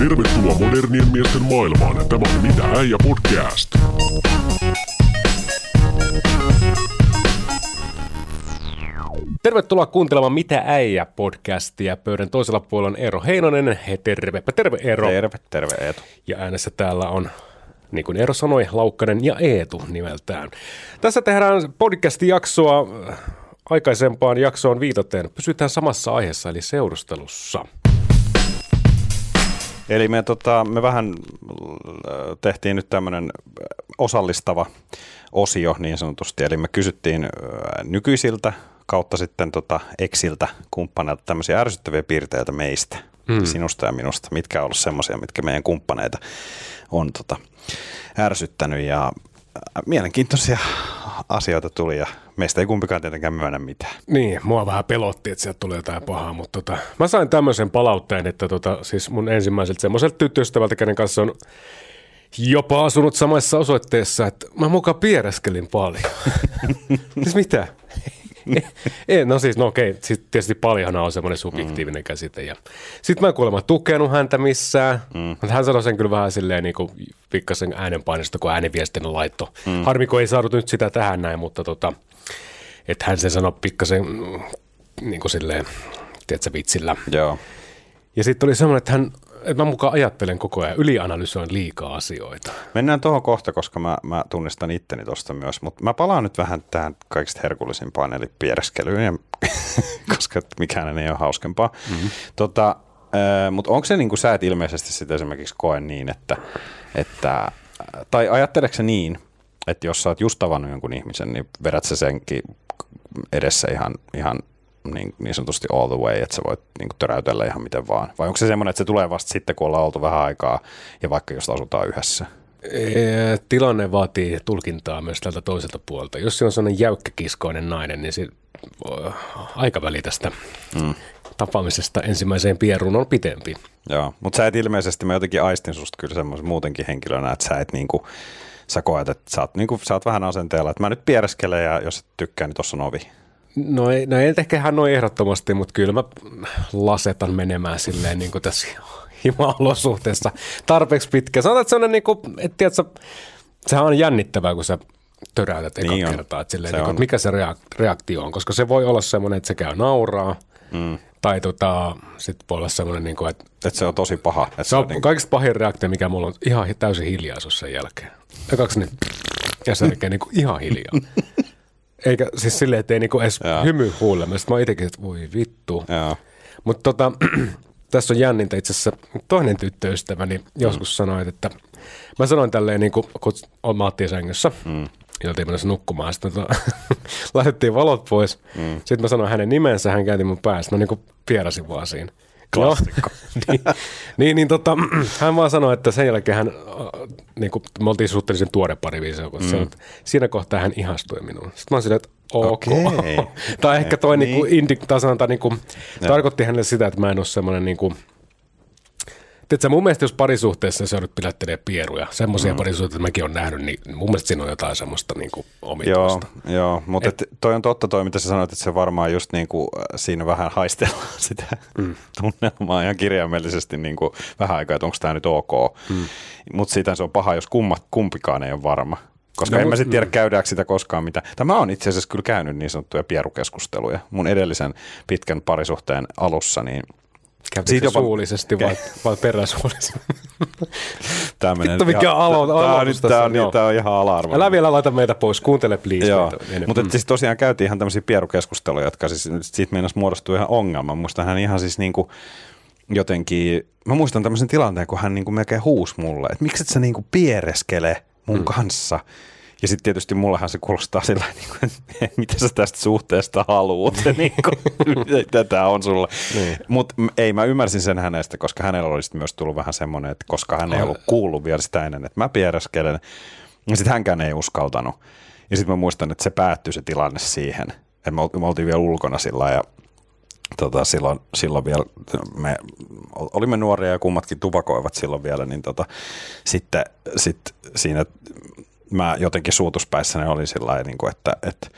Tervetuloa modernien miesten maailmaan. Tämä on Mitä äijä podcast. Tervetuloa kuuntelemaan Mitä äijä podcastia. Pöydän toisella puolella on Eero Heinonen. He, tervepä, terve Eero. Terve, terve Eetu. Ja äänessä täällä on, niin kuin Eero sanoi, Laukkanen ja Eetu nimeltään. Tässä tehdään podcast-jaksoa aikaisempaan jaksoon viitaten. Pysytään samassa aiheessa, eli seurustelussa. Eli me, tota, me vähän äh, tehtiin nyt tämmöinen osallistava osio niin sanotusti, eli me kysyttiin äh, nykyisiltä kautta sitten tota exiltä kumppaneilta tämmöisiä ärsyttäviä piirteitä meistä, mm. sinusta ja minusta, mitkä on ollut semmoisia, mitkä meidän kumppaneita on tota, ärsyttänyt ja äh, mielenkiintoisia asioita tuli ja meistä ei kumpikaan tietenkään myönnä mitään. Niin, mua vähän pelotti, että sieltä tulee jotain pahaa, mutta tota, mä sain tämmöisen palautteen, että tota, siis mun ensimmäiseltä semmoiselta tyttöystävältä, kenen kanssa on jopa asunut samassa osoitteessa, että mä mukaan piereskelin paljon. siis mitä? Ei, no siis, no okei, siis tietysti paljon on semmoinen subjektiivinen mm. käsite. Ja sitten mä en kuulemma tukenut häntä missään, mm. mutta hän sanoi sen kyllä vähän silleen niin kuin pikkasen äänenpainosta, kun ääniviestin laitto. Mm. Harmi, kun ei saanut nyt sitä tähän näin, mutta tota, että hän sen sanoi pikkasen mm, niin kuin silleen, tiedätkö, vitsillä. Joo. Ja sitten oli semmoinen, että hän että mä mukaan ajattelen koko ajan, ylianalysoin liikaa asioita. Mennään tuohon kohta, koska mä, mä tunnistan itteni tuosta myös, mutta mä palaan nyt vähän tähän kaikista herkullisimpaan, eli piereskelyyn, koska mikään ei ole hauskempaa. Mm-hmm. Tota, äh, mutta onko se niin kuin sä et ilmeisesti sitten esimerkiksi koe niin, että, että tai ajatteleeko se niin, että jos sä oot just tavannut jonkun ihmisen, niin vedät sä senkin edessä ihan, ihan niin, niin sanotusti all the way, että sä voit niin kuin töräytellä ihan miten vaan? Vai onko se semmoinen, että se tulee vasta sitten, kun ollaan oltu vähän aikaa ja vaikka jos asutaan yhdessä? Tilanne vaatii tulkintaa myös tältä toiselta puolta. Jos se on sellainen jäykkäkiskoinen nainen, niin se aikaväli tästä mm. tapaamisesta ensimmäiseen pieruun on pitempi. Joo, mutta sä et ilmeisesti, mä jotenkin aistin susta kyllä semmoisen muutenkin henkilönä, että sä et niinku, sä koet, että sä oot, niinku, sä oot vähän asenteella, että mä nyt piereskelen ja jos et tykkää, niin tossa on ovi. No ei, no ei ehkä hän ole ehdottomasti, mutta kyllä mä lasetan menemään silleen niin kuin tässä hima-olosuhteessa tarpeeksi pitkä. Sanotaan, että sellainen, niin kuin, että tiedätkö, sehän on jännittävää, kun sä töräytät eka niin kertaa, että, silleen, se niin kuin, mikä se reaktio on, koska se voi olla semmoinen, että se käy nauraa, mm. tai tota, sitten voi olla semmoinen, niin kuin, että, että se on tosi paha. Että se on niin... kaikista pahin reaktio, mikä mulla on ihan täysin hiljaisuus sen jälkeen. Ekaksi niin, ja sen jälkeen niin kuin ihan hiljaa. Eikä siis silleen, että ei niinku edes Jaa. hymy huulemme. Sitten mä itsekin, että voi vittu. Mutta tota, tässä on jännintä itse asiassa toinen tyttöystäväni mm. joskus sanoi, että mä sanoin tälleen, niin kun mä oottiin sängyssä, mm. ja oltiin menossa nukkumaan, sitten tota, laitettiin valot pois. Mm. Sitten mä sanoin hänen nimensä, hän käänti mun päästä, mä niin kuin pierasin vaan siinä. Klassikko. niin, niin, niin tota, hän vaan sanoi, että sen jälkeen hän, niin kuin, me oltiin suhteellisen tuore pari viisi, kun mm. sanoi, että siinä kohtaa hän ihastui minuun. Sitten mä olin että ok. Okay. tai ehkä toi niin. niin kuin, indi, tai niin kuin, tarkoitti hänelle sitä, että mä en ole semmoinen niin kuin, Tiedätkö, mun mielestä jos parisuhteessa se nyt pilättelee pieruja, semmoisia mm. parisuhteita mäkin olen nähnyt, niin mun mielestä siinä on jotain semmoista niin kuin omituista. Joo, joo mutta et, toi on totta toi, mitä sä sanoit, että se varmaan just niin kuin äh, siinä vähän haistellaan sitä mm. tunnelmaa ihan kirjaimellisesti niin kuin vähän aikaa, että onko tämä nyt ok. Mm. Mutta siitä se on paha, jos kummat, kumpikaan ei ole varma. Koska no, en mä sitten tiedä, mm. käydäänkö sitä koskaan mitä. Tämä on itse asiassa kyllä käynyt niin sanottuja pierukeskusteluja. Mun edellisen pitkän parisuhteen alussa, niin – Käytitkö jopa... suullisesti vai, vai peräsuullisesti? Tämä menee Vittu mikä alo, tämä, on, tämä, on, niin, tämä on ihan alarma. Älä vielä laita meitä pois, kuuntele please. Joo, mutta mm. siis tosiaan käytiin ihan tämmöisiä pierukeskusteluja, jotka siis siitä meinasi muodostua ihan ongelma. Muistan hän ihan siis niin kuin jotenkin, mä muistan tämmöisen tilanteen, kun hän niin kuin melkein huusi mulle, että miksi et sä niin kuin piereskele mun mm. kanssa. Ja sitten tietysti mullehan se kuulostaa sillä niin kuin, että mitä sä tästä suhteesta haluut, niin kuin, tätä on sulle. Niin. Mutta ei, mä ymmärsin sen hänestä, koska hänellä olisi myös tullut vähän semmoinen, että koska hän ei ollut kuullut vielä sitä ennen, että mä piereskelen. Ja sitten hänkään ei uskaltanut. Ja sitten mä muistan, että se päättyi se tilanne siihen, että me oltiin vielä ulkona sillä ja tota, silloin, silloin vielä me olimme nuoria ja kummatkin tupakoivat silloin vielä, niin tota, sitten sit siinä mä jotenkin suutuspäissäni olin sillä niin kuin, että, että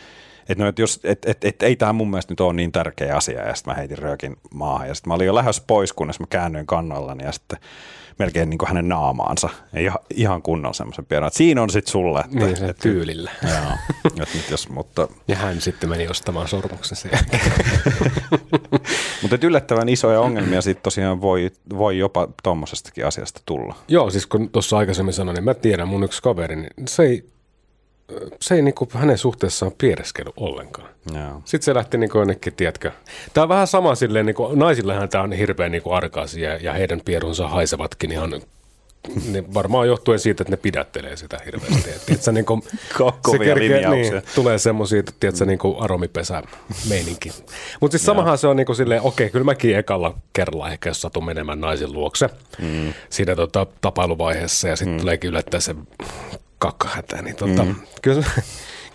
Että no, et jos, et, et, et, ei tämä mun mielestä nyt ole niin tärkeä asia, ja sitten mä heitin röökin maahan, ja sitten mä olin jo lähes pois, kunnes mä käännyin kannallani, ja sitten melkein niin kuin hänen naamaansa, ja ihan, ihan kunnolla semmoisen pienen. Et siinä on sitten sulle. Että, Niin, se tyylillä. Joo, et nyt jos, mutta, Ja hän sitten meni ostamaan sormuksen sen mutta yllättävän isoja ongelmia sitten tosiaan voi, voi jopa tuommoisestakin asiasta tulla. Joo, siis kun tuossa aikaisemmin sanoin, niin mä tiedän mun yksi kaveri, niin se ei, se ei niinku hänen suhteessaan piereskellyt ollenkaan. Joo. Sitten se lähti niinku jonnekin, tiedätkö. Tämä on vähän sama silleen, niinku, naisillehan tämä on hirveän niinku arkaisia ja heidän pierunsa haisevatkin ihan ne varmaan johtuen siitä, että ne pidättelee sitä hirveästi. Et, tiedätkö, niin kuin, Kovia linjauksia. niin, tulee semmoisia, tiedätkö, niin kuin aromipesä meininki. Mutta siis samahan se on niin kuin silleen, okei, kyllä mäkin ekalla kerralla ehkä, jos satun menemään naisen luokse mm. siinä tota, tapailuvaiheessa ja sitten mm. tuleekin yllättäen se kakkahätä, niin tota, mm. kyllä,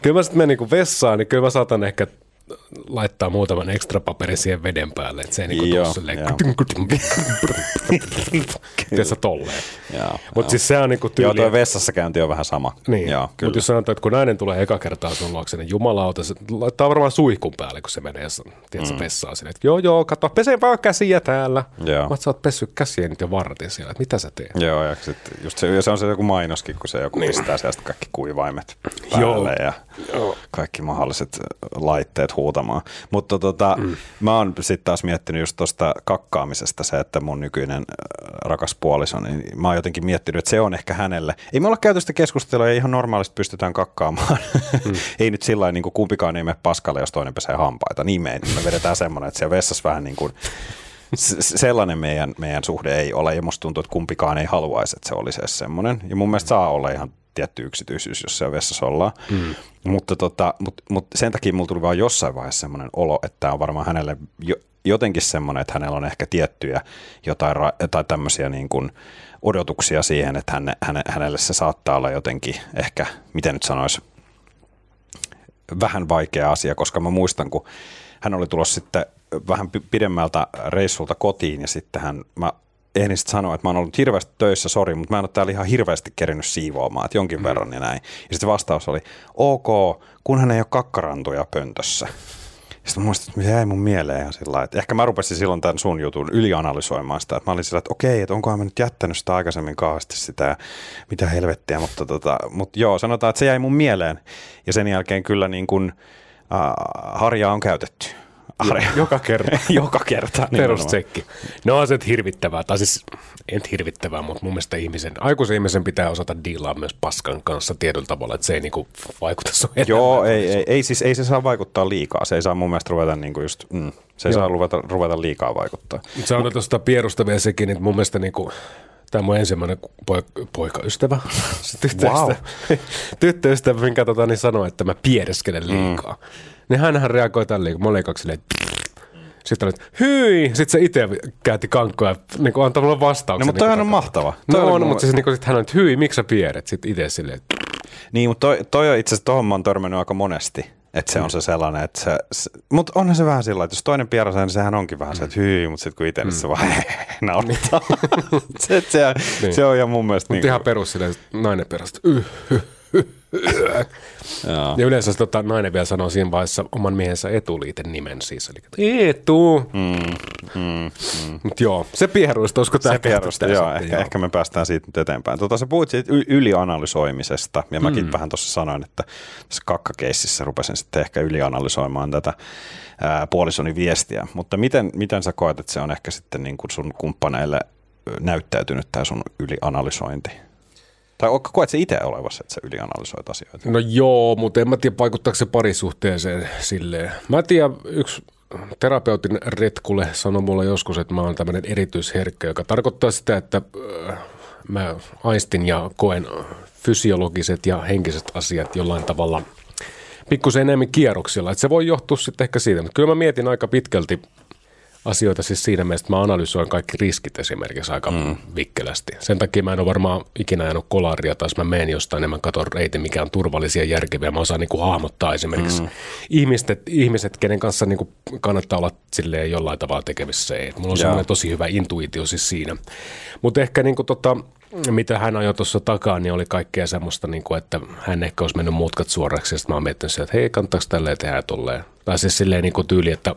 kyllä mä sitten menen niin vessaan, niin kyllä mä saatan ehkä laittaa muutaman ekstra paperin siihen veden päälle, että se ei niinku Joo, tuu silleen, joo. tiedätkö, tolleen. Joo, Mutta joo. siis se on niinku Joo, tyyli, tuo vessassa käynti on vähän sama. niin, Joo, mutta jos sanotaan, että kun nainen tulee eka kertaa sun luokse, niin jumalauta, se laittaa varmaan suihkun päälle, kun se menee tiedätkö, mm. vessaan sinne, että joo, joo, kato, pese vaan käsiä täällä. Joo. Mä sä oot pessyt käsiä nyt jo vartin siellä, että mitä sä teet? Joo, ja sit just se, ja se on se joku mainoskin, kun se joku niin. pistää sieltä kaikki kuivaimet päälle Joo. ja Joo. kaikki mahdolliset laitteet huutamaan. Mutta tota, mm. mä oon sitten taas miettinyt just tuosta kakkaamisesta se, että mun nykyinen äh, rakas puoliso, niin mä oon jotenkin miettinyt, että se on ehkä hänelle. Ei me olla käyty sitä keskustelua ja ihan normaalisti pystytään kakkaamaan. Mm. ei nyt sillä niin kuin kumpikaan ei mene paskalle, jos toinen pesee hampaita. Niin me, me vedetään semmoinen, että siellä vessassa vähän niin kuin sellainen meidän, meidän suhde ei ole, ja musta tuntuu, että kumpikaan ei haluaisi, että se olisi edes semmoinen. Ja mun mielestä saa olla ihan tietty yksityisyys, jos siellä vessassa ollaan. Mm. Mutta tota, mut, mut sen takia mulla tuli vaan jossain vaiheessa semmoinen olo, että tämä on varmaan hänelle jo, jotenkin semmoinen, että hänellä on ehkä tiettyjä jotain, ra- jotain tämmöisiä niin kuin odotuksia siihen, että häne, häne, hänelle se saattaa olla jotenkin ehkä, miten nyt sanoisi, vähän vaikea asia, koska mä muistan, kun hän oli tulossa sitten vähän pi- pidemmältä reissulta kotiin ja sitten hän, mä ehdin sitten sanoa, että mä oon ollut hirveästi töissä, sori, mutta mä en ole täällä ihan hirveästi kerinyt siivoamaan, että jonkin mm. verran ja näin. Ja sitten vastaus oli, ok, kunhan ei ole kakkarantuja pöntössä. Sitten mä muistin, että se jäi mun mieleen ihan sillä että ehkä mä rupesin silloin tämän sun jutun ylianalysoimaan sitä, että mä olin sillä, että okei, että onkohan mä nyt jättänyt sitä aikaisemmin kauheasti sitä ja mitä helvettiä, mutta, tota, mutta joo, sanotaan, että se jäi mun mieleen ja sen jälkeen kyllä niin kuin äh, harjaa on käytetty. Harja. Joka kerta. Joka kerta. Perustsekki. No on se hirvittävää, tai siis en hirvittävää, mutta mun mielestä ihmisen, aikuisen ihmisen pitää osata diilaa myös paskan kanssa tietyllä tavalla, että se ei niinku vaikuta sun Joo, ei, ei, ei, siis ei se saa vaikuttaa liikaa. Se ei saa mun mielestä ruveta niin kuin just, mm, se ei Joo. saa ruveta, ruveta liikaa vaikuttaa. Se on tuosta pierusta vielä sekin, että mun mielestä niinku, tämä mun ensimmäinen poik- poikaystävä, tyttöystävä, Wow. tyttöystävä, minkä tota, niin sanoi, että mä piereskelen liikaa. Mm. Niin hänhän reagoi tälleen, kun mä olin silleen, sitten oli, että hyi, sitten se itse käytti kankkoa ja niin kuin antoi mulle vastauksen. No, mutta niin toihan on mahtava. No Toi oli on, mun- mutta siis niin kuin, sit hän on, että hyi, miksi sä pieret? Sitten itse silleen, Niin, mutta toi, toi on itse asiassa, tohon mä oon törmännyt aika monesti. Että se on se sellainen, että se, se mutta onhan se vähän sillä, että jos toinen pierasee, niin sehän onkin vähän se, että hyi, mutta sitten kun itse, mm. se vaan naurattaa. se, se, Niin. se, on ihan mun mielestä mutta niin ihan perus silleen, nainen perästä, yh, hyh, hyh, Joo. Ja yleensä se, tota, nainen vielä sanoo siinä vaiheessa oman miehensä etuliiten nimen siis. Eli Etu. Mm, mm, mm. Mutta joo, se pieruista, olisiko tämä Se pierusta, joo, ehkä, ehkä me päästään siitä nyt eteenpäin. Tota, sä puhuit siitä y- ylianalysoimisesta, ja mäkin mm. vähän tuossa sanoin, että tässä kakkakeississä rupesin sitten ehkä ylianalysoimaan tätä ää, puolisoni viestiä. Mutta miten, miten sä koet, että se on ehkä sitten niin kuin sun kumppaneille näyttäytynyt tämä sun ylianalysointi? Tai koet se itse olevassa, että sä ylianalysoit asioita? No joo, mutta en mä tiedä vaikuttaako se parisuhteeseen silleen. Mä tiedän, yksi terapeutin retkule sanoi mulle joskus, että mä oon tämmöinen erityisherkkä, joka tarkoittaa sitä, että äh, mä aistin ja koen fysiologiset ja henkiset asiat jollain tavalla pikkusen enemmän kierroksilla. Että se voi johtua sitten ehkä siitä, mutta kyllä mä mietin aika pitkälti asioita siis siinä mielessä, että mä analysoin kaikki riskit esimerkiksi aika mm. vikkelästi. Sen takia mä en ole varmaan ikinä ajanut kolaria, tai jos mä menen jostain, niin mä katson reitin, mikä on turvallisia ja järkeviä. Mä osaan niin kuin hahmottaa esimerkiksi mm. ihmiset, ihmiset, kenen kanssa niin kuin kannattaa olla silleen jollain tavalla tekemissä. Mulla on semmoinen tosi hyvä intuitio siis siinä. Mutta ehkä niin kuin tota, mitä hän ajoi tuossa takaa, niin oli kaikkea semmoista, niin kuin, että hän ehkä olisi mennyt mutkat suoraksi. Ja sitten mä oon miettinyt että hei, kannattaako tälleen tehdä tolleen. Tai siis silleen niin kuin tyyli, että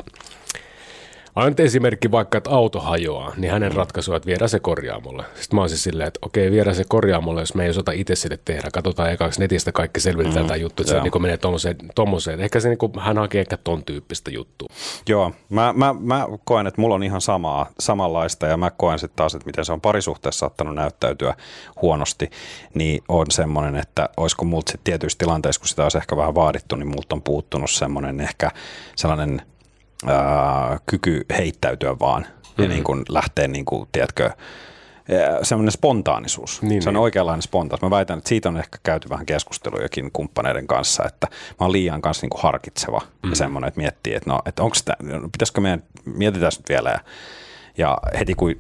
Ainut esimerkki vaikka, että auto hajoaa, niin hänen ratkaisu on, että viedään se korjaamolle. Sitten mä oon siis silleen, että okei, viedään se korjaamolle, jos me ei osata itse sille tehdä. Katsotaan ekaksi netistä kaikki selvitetään mm, tämä juttu, että joo. se niin menee tommoseen, tommoseen. Ehkä se niin kuin, hän hakee ehkä ton tyyppistä juttua. Joo, mä, mä, mä koen, että mulla on ihan samaa, samanlaista ja mä koen sitten taas, että miten se on parisuhteessa saattanut näyttäytyä huonosti, niin on semmoinen, että olisiko multa sitten tietyissä tilanteissa, kun sitä olisi ehkä vähän vaadittu, niin multa on puuttunut semmoinen ehkä sellainen ää, kyky heittäytyä vaan mm-hmm. ja niin kuin lähteä, niin kuin, tiedätkö, semmoinen spontaanisuus. Niin, se on niin. oikeanlainen spontaanisuus. Mä väitän, että siitä on ehkä käyty vähän keskustelujakin kumppaneiden kanssa, että mä oon liian kanssa niin kuin harkitseva mm. ja semmoinen, että miettii, että no, että onko sitä, pitäisikö meidän, mietitään nyt vielä ja ja heti kun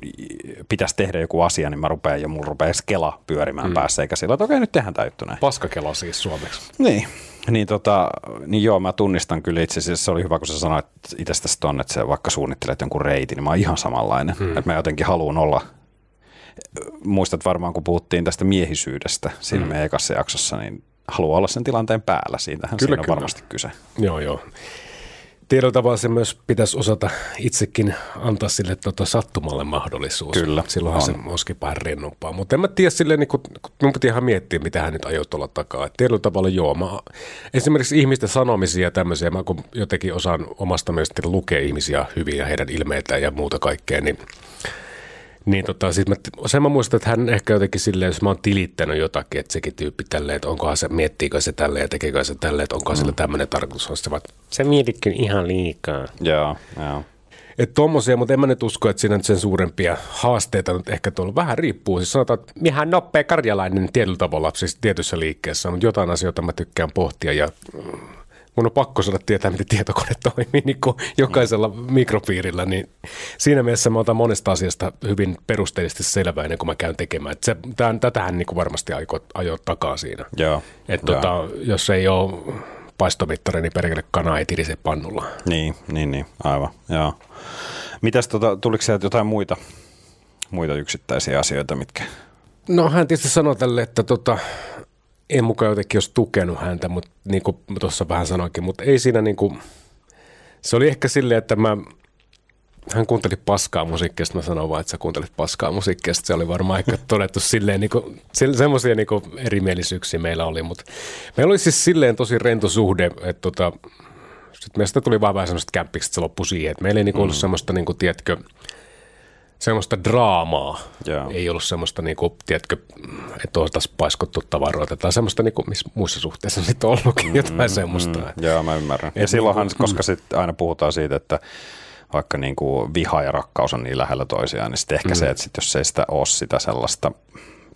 pitäisi tehdä joku asia, niin mä rupean ja mulla rupeaa kela pyörimään mm. päässä, eikä sillä, että okei, nyt tehdään tämä juttu näin. Paskakela siis suomeksi. Niin, niin, tota, niin joo, mä tunnistan kyllä itse asiassa, se oli hyvä, kun sä sanoit itsestäsi tuonne, että sä vaikka suunnittelet jonkun reitin, niin mä oon ihan samanlainen. Hmm. Että mä jotenkin haluan olla, muistat varmaan kun puhuttiin tästä miehisyydestä siinä hmm. meidän ekassa jaksossa, niin haluan olla sen tilanteen päällä, siitähän kyllä, siinä on kyllä. varmasti kyse. Joo, joo tietyllä tavalla se myös pitäisi osata itsekin antaa sille tota, sattumalle mahdollisuus. Kyllä. Silloinhan on. se olisikin vähän rennompaa. Mutta en mä tiedä silleen, niin kun, mun piti ihan miettiä, mitä hän nyt ajoi tuolla takaa. Et tietyllä tavalla joo. Mä, esimerkiksi ihmisten sanomisia ja tämmöisiä, mä kun jotenkin osaan omasta mielestäni lukea ihmisiä hyvin ja heidän ilmeitään ja muuta kaikkea, niin niin tota, sit mä, sen mä muistan, että hän ehkä jotenkin silleen, jos mä oon tilittänyt jotakin, että sekin tyyppi tälleen, että onkohan se, miettiikö se tälleen ja tekeekö se tälleen, että onkohan mm. sillä tämmöinen tarkoitus, on se vaan, se mietitkö ihan liikaa. Joo, joo. Että tommosia, mutta en mä nyt usko, että siinä nyt sen suurempia haasteita nyt ehkä tuolla vähän riippuu. Siis sanotaan, että ihan nopea karjalainen tietyllä tavalla, siis tietyssä liikkeessä, mutta jotain asioita mä tykkään pohtia ja mun on pakko saada tietää, miten tietokone toimii niin kuin jokaisella mikropiirillä, niin siinä mielessä mä otan monesta asiasta hyvin perusteellisesti selvää ennen kuin mä käyn tekemään. Et se, tämän, tätähän niin kuin varmasti ajo, ajo takaa siinä. Joo. Et tota, jos ei ole paistomittari, niin perkele kana ei tirise pannulla. Niin, niin, niin, aivan, joo. Mitäs tota, tuliko sieltä jotain muita, muita yksittäisiä asioita, mitkä No hän tietysti sanoi tälle, että tota, en mukaan jotenkin olisi tukenut häntä, mutta niin kuin tuossa vähän sanoinkin, mutta ei siinä niin kuin, se oli ehkä silleen, että mä, hän kuunteli paskaa musiikkia, mä sanoin vaan, että sä kuuntelit paskaa musiikkia, se oli varmaan ehkä todettu silleen, niin kuin, se, semmoisia niin kuin erimielisyyksiä meillä oli, mutta meillä oli siis silleen tosi rento suhde, että tota, sitten meistä tuli vaan vähän semmoista kämppiksi, että se loppui siihen, että meillä ei niin kuin ollut mm. semmoista, niin kuin, tiedätkö, semmoista draamaa. Yeah. Ei ollut semmoista, niin kuin, tiedätkö, että oltaisiin paiskottu tavaroita tai semmoista, niin kuin, missä muissa suhteissa sitten ollutkin mm, jotain mm, semmoista. Mm, joo, mä ymmärrän. Ja silloinhan, niin kuin, koska sitten aina puhutaan siitä, että vaikka niin kuin viha ja rakkaus on niin lähellä toisiaan, niin sitten ehkä mm. se, että sit jos ei sitä ole sitä sellaista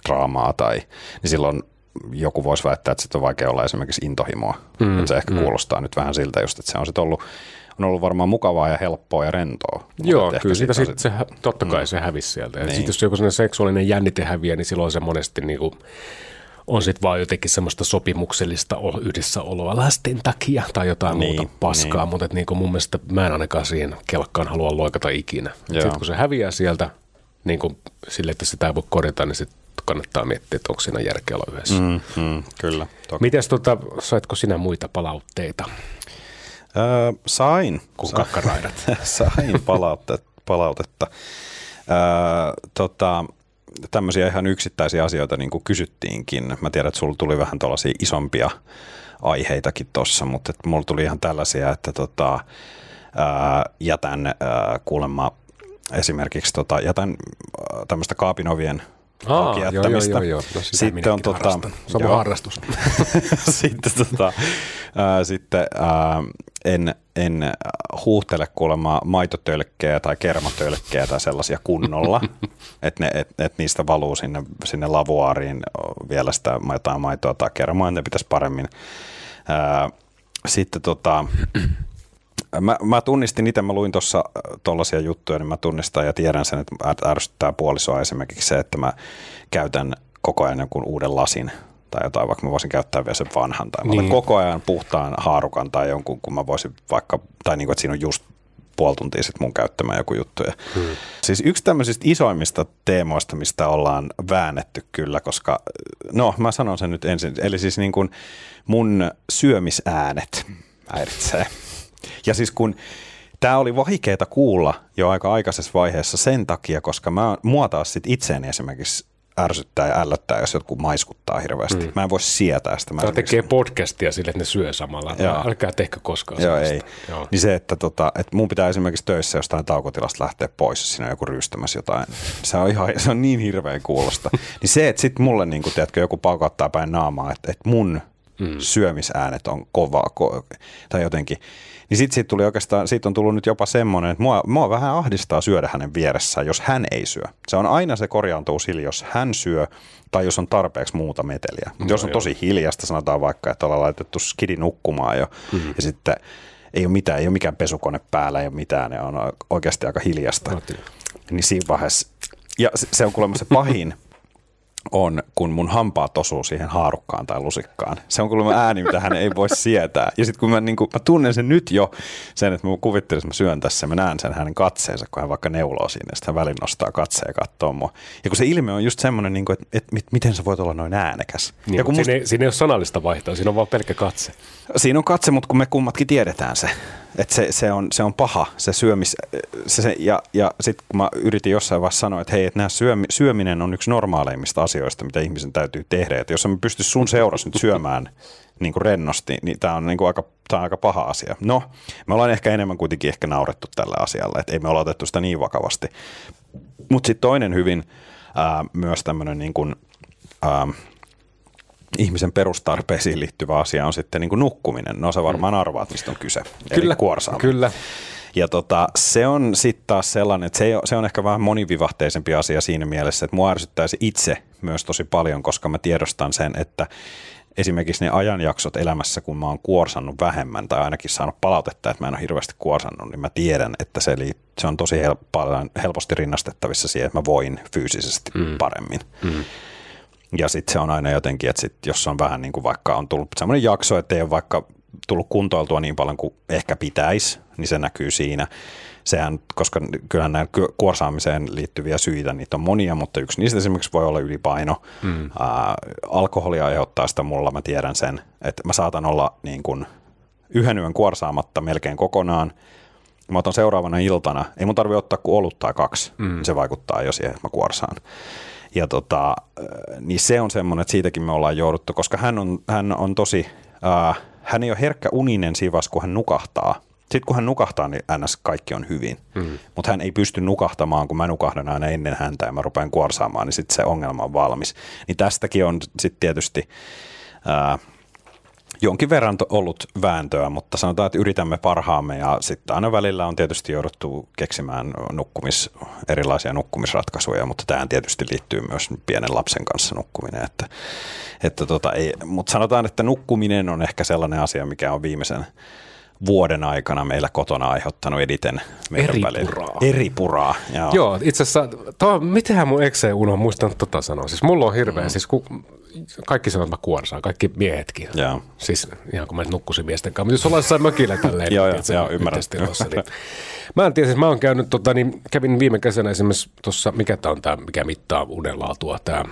draamaa tai, niin silloin joku voisi väittää, että sitten on vaikea olla esimerkiksi intohimoa. Mm, että se ehkä mm. kuulostaa nyt vähän siltä just, että se on sitten ollut on ollut varmaan mukavaa ja helppoa ja rentoa. Joo, kyllä siitä sit se, totta kai mm. se hävisi sieltä. niin. sitten jos joku seksuaalinen jännite häviää, niin silloin se monesti niin kuin on sitten vaan jotenkin semmoista sopimuksellista yhdessäoloa lasten takia tai jotain niin, muuta paskaa, niin. mutta niin kuin mun mielestä mä en ainakaan siihen kelkkaan halua loikata ikinä. Sitten kun se häviää sieltä niin kuin sille, että sitä ei voi korjata, niin sitten kannattaa miettiä, että onko siinä järkeä olla yhdessä. Mm, mm, kyllä. Mites tota, saitko sinä muita palautteita? Öö, sain. Kun kakkaraidat. sain palautetta. palautetta. Öö, tota, tämmöisiä ihan yksittäisiä asioita niin kuin kysyttiinkin. Mä tiedän, että sulla tuli vähän tuollaisia isompia aiheitakin tuossa, mutta että mulla tuli ihan tällaisia, että tota, ää, jätän ää, kuulemma esimerkiksi tota, jätän tämmöistä kaapinovien Aa, joo, joo, joo, joo. No, sitten on tota, Se on harrastus. sitten, tota, ää, sitten ää, en, en huuhtele kuulemma maitotölkkejä tai kermatölkkejä tai sellaisia kunnolla, että et, et niistä valuu sinne, sinne lavuaariin vielä sitä jotain maitoa tai kermaa, ne pitäisi paremmin. Ää, sitten tota, mä, mä tunnistin itse, mä luin tuossa tuollaisia juttuja, niin mä tunnistan ja tiedän sen, että ärsyttää puolisoa esimerkiksi se, että mä käytän koko ajan jonkun uuden lasin tai jotain, vaikka mä voisin käyttää vielä sen vanhan, tai niin. koko ajan puhtaan haarukan tai jonkun, kun mä voisin vaikka, tai niin kuin, että siinä on just puoli tuntia sitten mun käyttämään joku juttu. Hmm. Siis yksi tämmöisistä isoimmista teemoista, mistä ollaan väännetty kyllä, koska no mä sanon sen nyt ensin, eli siis niin kuin mun syömisäänet häiritsee. Ja siis kun Tämä oli vaikeaa kuulla jo aika aikaisessa vaiheessa sen takia, koska mä, mua taas sit itseäni esimerkiksi ärsyttää ja ällöttää, jos jotkut maiskuttaa hirveästi. Mm. Mä en voi sietää sitä. Tämä tekee podcastia sille, että ne syö samalla. Joo. Älkää tehkö koskaan Joo, ei. Joo. Niin se, että, tota, että mun pitää esimerkiksi töissä jostain taukotilasta lähteä pois, jos siinä on joku rystämässä jotain. Se on, ihan, se on niin hirveän kuulosta. niin se, että sitten mulle, niin kun, tiedätkö, joku paukottaa päin naamaa, että, että mun mm. syömisäänet on kova ko- tai jotenkin – niin sitten siitä tuli oikeastaan, siitä on tullut nyt jopa semmoinen, että mua, mua vähän ahdistaa syödä hänen vieressään, jos hän ei syö. Se on aina se korjaantuu sillä, jos hän syö tai jos on tarpeeksi muuta meteliä. No, jos on tosi hiljasta, sanotaan vaikka, että ollaan laitettu skidi nukkumaan jo mm-hmm. ja sitten ei ole mitään, ei ole mikään pesukone päällä, ei ole mitään, ne on oikeasti aika hiljasta. Niin siinä vaiheessa, ja se on kuulemma se pahin, on, kun mun hampaat osuu siihen haarukkaan tai lusikkaan. Se on kuulemma ääni, mitä hän ei voi sietää. Ja sitten kun mä, niin kun, mä tunnen sen nyt jo, sen, että mä kuvittelin, että mä syön tässä, mä näen sen hänen katseensa, kun hän vaikka neuloo sinne, sitten hän välin nostaa katseen ja katsoo mua. Ja kun se ilme on just semmoinen, niin että, että, että miten sä voit olla noin äänekäs. Niin, ja kun musta... siinä, ei, siinä ei ole sanallista vaihtoa, siinä on vaan pelkkä katse. Siinä on katse, mutta kun me kummatkin tiedetään se. Että se, se, on, se on paha, se syömis, se, se, ja, ja sitten kun mä yritin jossain vaiheessa sanoa, että hei, että syömi, syöminen on yksi normaaleimmista asioista, mitä ihmisen täytyy tehdä. Että jos mä pysty sun seurassa nyt syömään niin kuin rennosti, niin tämä on, niin kuin aika, tää on aika paha asia. No, me ollaan ehkä enemmän kuitenkin ehkä naurettu tällä asialla, että ei me olla otettu sitä niin vakavasti. Mutta sitten toinen hyvin ää, myös tämmöinen niin kuin, ää, ihmisen perustarpeisiin liittyvä asia on sitten niin kuin nukkuminen. No se varmaan mm. arvaat, mistä on kyse. Kyllä, Eli kyllä. Ja tota, se on sitten taas sellainen, että se, se on ehkä vähän monivivahteisempi asia siinä mielessä, että mua ärsyttäisi itse myös tosi paljon, koska mä tiedostan sen, että esimerkiksi ne ajanjaksot elämässä, kun mä oon kuorsannut vähemmän tai ainakin saanut palautetta, että mä en ole hirveästi kuorsannut, niin mä tiedän, että se, li, se on tosi hel- helposti rinnastettavissa siihen, että mä voin fyysisesti mm. paremmin. Mm. Ja sitten se on aina jotenkin, että sit, jos on vähän niin kuin vaikka on tullut sellainen jakso, että ei ole vaikka tullut kuntoiltua niin paljon kuin ehkä pitäisi, niin se näkyy siinä. Sehän, koska kyllähän nämä kuorsaamiseen liittyviä syitä, niitä on monia, mutta yksi niistä esimerkiksi voi olla ylipaino. Mm. Ää, alkoholia aiheuttaa sitä mulla, mä tiedän sen, että mä saatan olla niin kuin yhden yön kuorsaamatta melkein kokonaan. Mä otan seuraavana iltana, ei mun tarvi ottaa kuin olutta tai kaksi, mm. se vaikuttaa jo siihen, että mä kuorsaan. Ja tota, niin se on semmoinen, että siitäkin me ollaan jouduttu, koska hän on, hän on tosi, äh, hän ei ole herkkä uninen sivas, kun hän nukahtaa. Sitten kun hän nukahtaa, niin ns. kaikki on hyvin. Mm. Mutta hän ei pysty nukahtamaan, kun mä nukahdan aina ennen häntä ja mä rupean kuorsaamaan, niin sitten se ongelma on valmis. Niin tästäkin on sitten tietysti... Äh, jonkin verran ollut vääntöä, mutta sanotaan, että yritämme parhaamme ja sitten aina välillä on tietysti jouduttu keksimään nukkumis, erilaisia nukkumisratkaisuja, mutta tähän tietysti liittyy myös pienen lapsen kanssa nukkuminen. Että, että tota, ei, mutta sanotaan, että nukkuminen on ehkä sellainen asia, mikä on viimeisen vuoden aikana meillä kotona aiheuttanut editen eri puraa. Eri puraa, joo. joo itse asiassa, to, mitenhän mun ekseen unohon muistan tota sanoa. Siis mulla on hirveä, mm. siis ku, kaikki sanoo, että mä kuorsaan, kaikki miehetkin. Joo. Siis ihan kun mä nukkusin miesten kanssa. Mutta jos ollaan jossain mökillä tälleen, joo, joo, joo, ymmärrän. Niin. Mä en tiedä, siis mä oon käynyt, tota, niin kävin viime kesänä esimerkiksi tuossa, mikä tää on tämä, mikä mittaa unenlaatua, tämä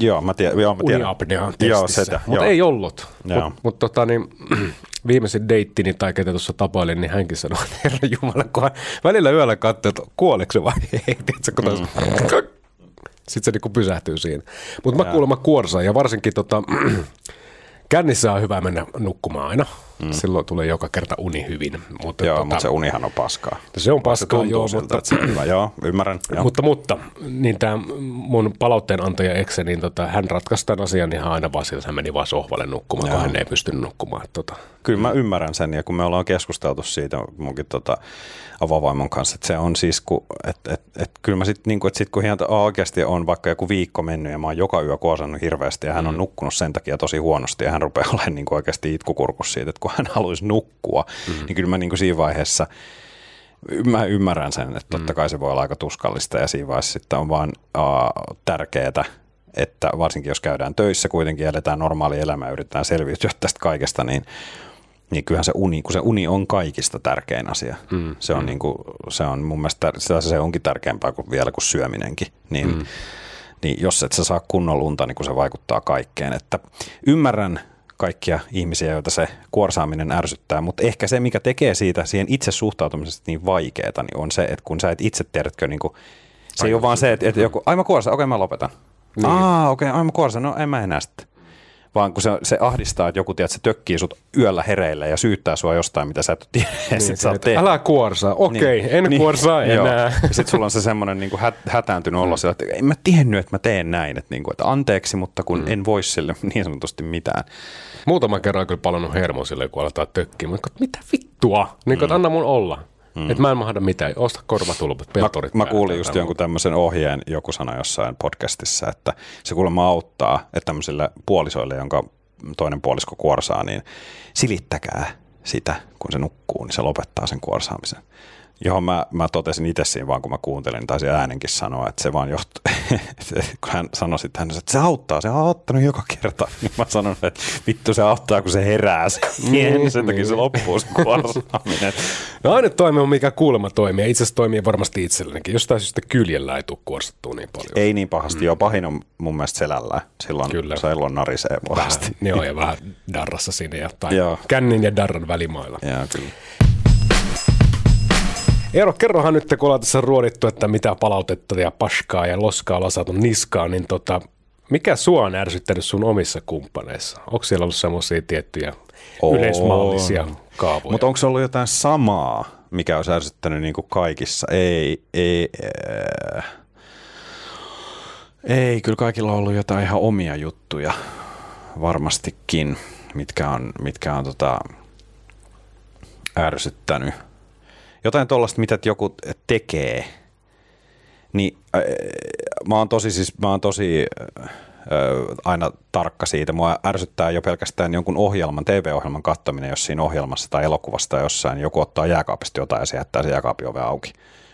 Joo, mä tiedän. Joo, mä tiedän. Joo, sitä. Mutta ei ollut. Mutta mut, tota, niin, viimeisin deittini tai ketä tuossa tapailin, niin hänkin sanoi, että herra Jumala, kun hän välillä yöllä katsoi, että kuoleeko se vai ei. Tiedätkö, kun mm. Sitten se niinku pysähtyy siinä. Mutta mä kuulemma kuorsaan ja varsinkin tota, kännissä on hyvä mennä nukkumaan aina. Mm. Silloin tulee joka kerta uni hyvin. Mutta, joo, tota, mutta se unihan on paskaa. Se on paskaa, se joo. Siltä, mutta, että se on hyvä. Joo, ymmärrän. Joo. Mutta, mutta niin tämä mun palautteen antaja Ekse, niin tota, hän ratkaisi tämän asian ihan aina vaan sillä, hän meni vaan sohvalle nukkumaan, joo. kun hän ei pystynyt nukkumaan. Tota. Kyllä mä ymmärrän sen, ja kun me ollaan keskusteltu siitä munkin tota, avavaimon kanssa, että se on siis, että et, et, kyllä mä sitten, niin kuin, että sit kun ihan oikeasti on vaikka joku viikko mennyt, ja mä oon joka yö kuosannut hirveästi, ja hän on mm. nukkunut sen takia tosi huonosti, ja hän rupeaa olemaan niin oikeasti itkukurkus siitä, että kun hän haluaisi nukkua, mm. niin kyllä mä niin kuin siinä vaiheessa – mä ymmärrän sen, että totta kai se voi olla aika tuskallista ja siinä vaiheessa sitten on vaan uh, tärkeää, että varsinkin jos käydään töissä kuitenkin, eletään normaali elämä ja yritetään selviytyä tästä kaikesta, niin, niin kyllähän se uni, kun se uni on kaikista tärkein asia. Mm. Se, on mm. niin kuin, se on mun mielestä, se onkin tärkeämpää kuin vielä kuin syöminenkin. Niin, mm. niin jos et sä saa kunnon lunta, niin kun se vaikuttaa kaikkeen. Että ymmärrän kaikkia ihmisiä, joita se kuorsaaminen ärsyttää, mutta ehkä se, mikä tekee siitä siihen itse suhtautumisesta niin vaikeaa, niin on se, että kun sä et itse tiedätkö, niin kuin, se ei ole vaan se, että, että joku, ai mä kuorsa, okei okay, mä lopetan. Niin. Aa, okei, okay, ai mä kuorsa, no en mä enää sitten vaan kun se, se ahdistaa, että joku tiedät, se tökkii sut yöllä hereille ja syyttää sua jostain, mitä sä et tiedä. Niin, sit sä et, älä kuorsaa, okei, okay, niin, en niin, kuorsaa enää. Sitten sulla on se semmoinen niin hä, hätääntynyt olo sillä, että en mä tiennyt, että mä teen näin, että, niin kuin, että anteeksi, mutta kun mm. en voi sille niin sanotusti mitään. Muutama kerran kyllä palannut hermo sille, kun aletaan tökkiä. Mutta mitä vittua? Niin kuin, mm. anna mun olla. Mm. Että mä en mahda mitään. Osta korvatulpat, peltorit. Mä, mä kuulin just jonkun tämmöisen ohjeen, joku sana jossain podcastissa, että se kuulemma auttaa, että tämmöisille puolisoille, jonka toinen puolisko kuorsaa, niin silittäkää sitä, kun se nukkuu, niin se lopettaa sen kuorsaamisen johon mä, mä totesin itse siinä vaan, kun mä kuuntelin, taisin äänenkin sanoa, että se vaan johtuu, kun hän sanoi sitten, että se auttaa, se on auttanut joka kerta. Niin mä sanon, että vittu se auttaa, kun se herää sen niin, sen takia niin. se loppuu se kuorsaaminen. No aina toimii, mikä kuulemma toimii, itse asiassa toimii varmasti itsellenikin. Jostain syystä kyljellä ei tule kuorsattua niin paljon. Ei niin pahasti, mm. joo, pahin on mun mielestä selällä. Silloin, Kyllä. silloin narisee pahasti. Joo, ja vähän darrassa sinne ja tai kännin ja darran välimailla. Joo, kyllä. Eero, kerrohan nyt, kun ollaan tässä ruodittu, että mitä palautetta ja paskaa ja loskaa ollaan saatu niskaan, niin tota, mikä sua on ärsyttänyt sun omissa kumppaneissa? Onko siellä ollut semmoisia tiettyjä on. yleismallisia kaavoja? Mutta onko se ollut jotain samaa, mikä olisi ärsyttänyt niin kuin kaikissa? Ei, ei, äh. ei, kyllä kaikilla on ollut jotain ihan omia juttuja varmastikin, mitkä on, mitkä on tota, ärsyttänyt – jotain tuollaista, mitä joku tekee, niin äh, mä oon tosi, siis, mä oon tosi äh, aina tarkka siitä. Mua ärsyttää jo pelkästään jonkun ohjelman, TV-ohjelman kattominen, jos siinä ohjelmassa tai elokuvassa tai jossain joku ottaa jääkaapista jotain ja se jättää se jääkaapin ove auki.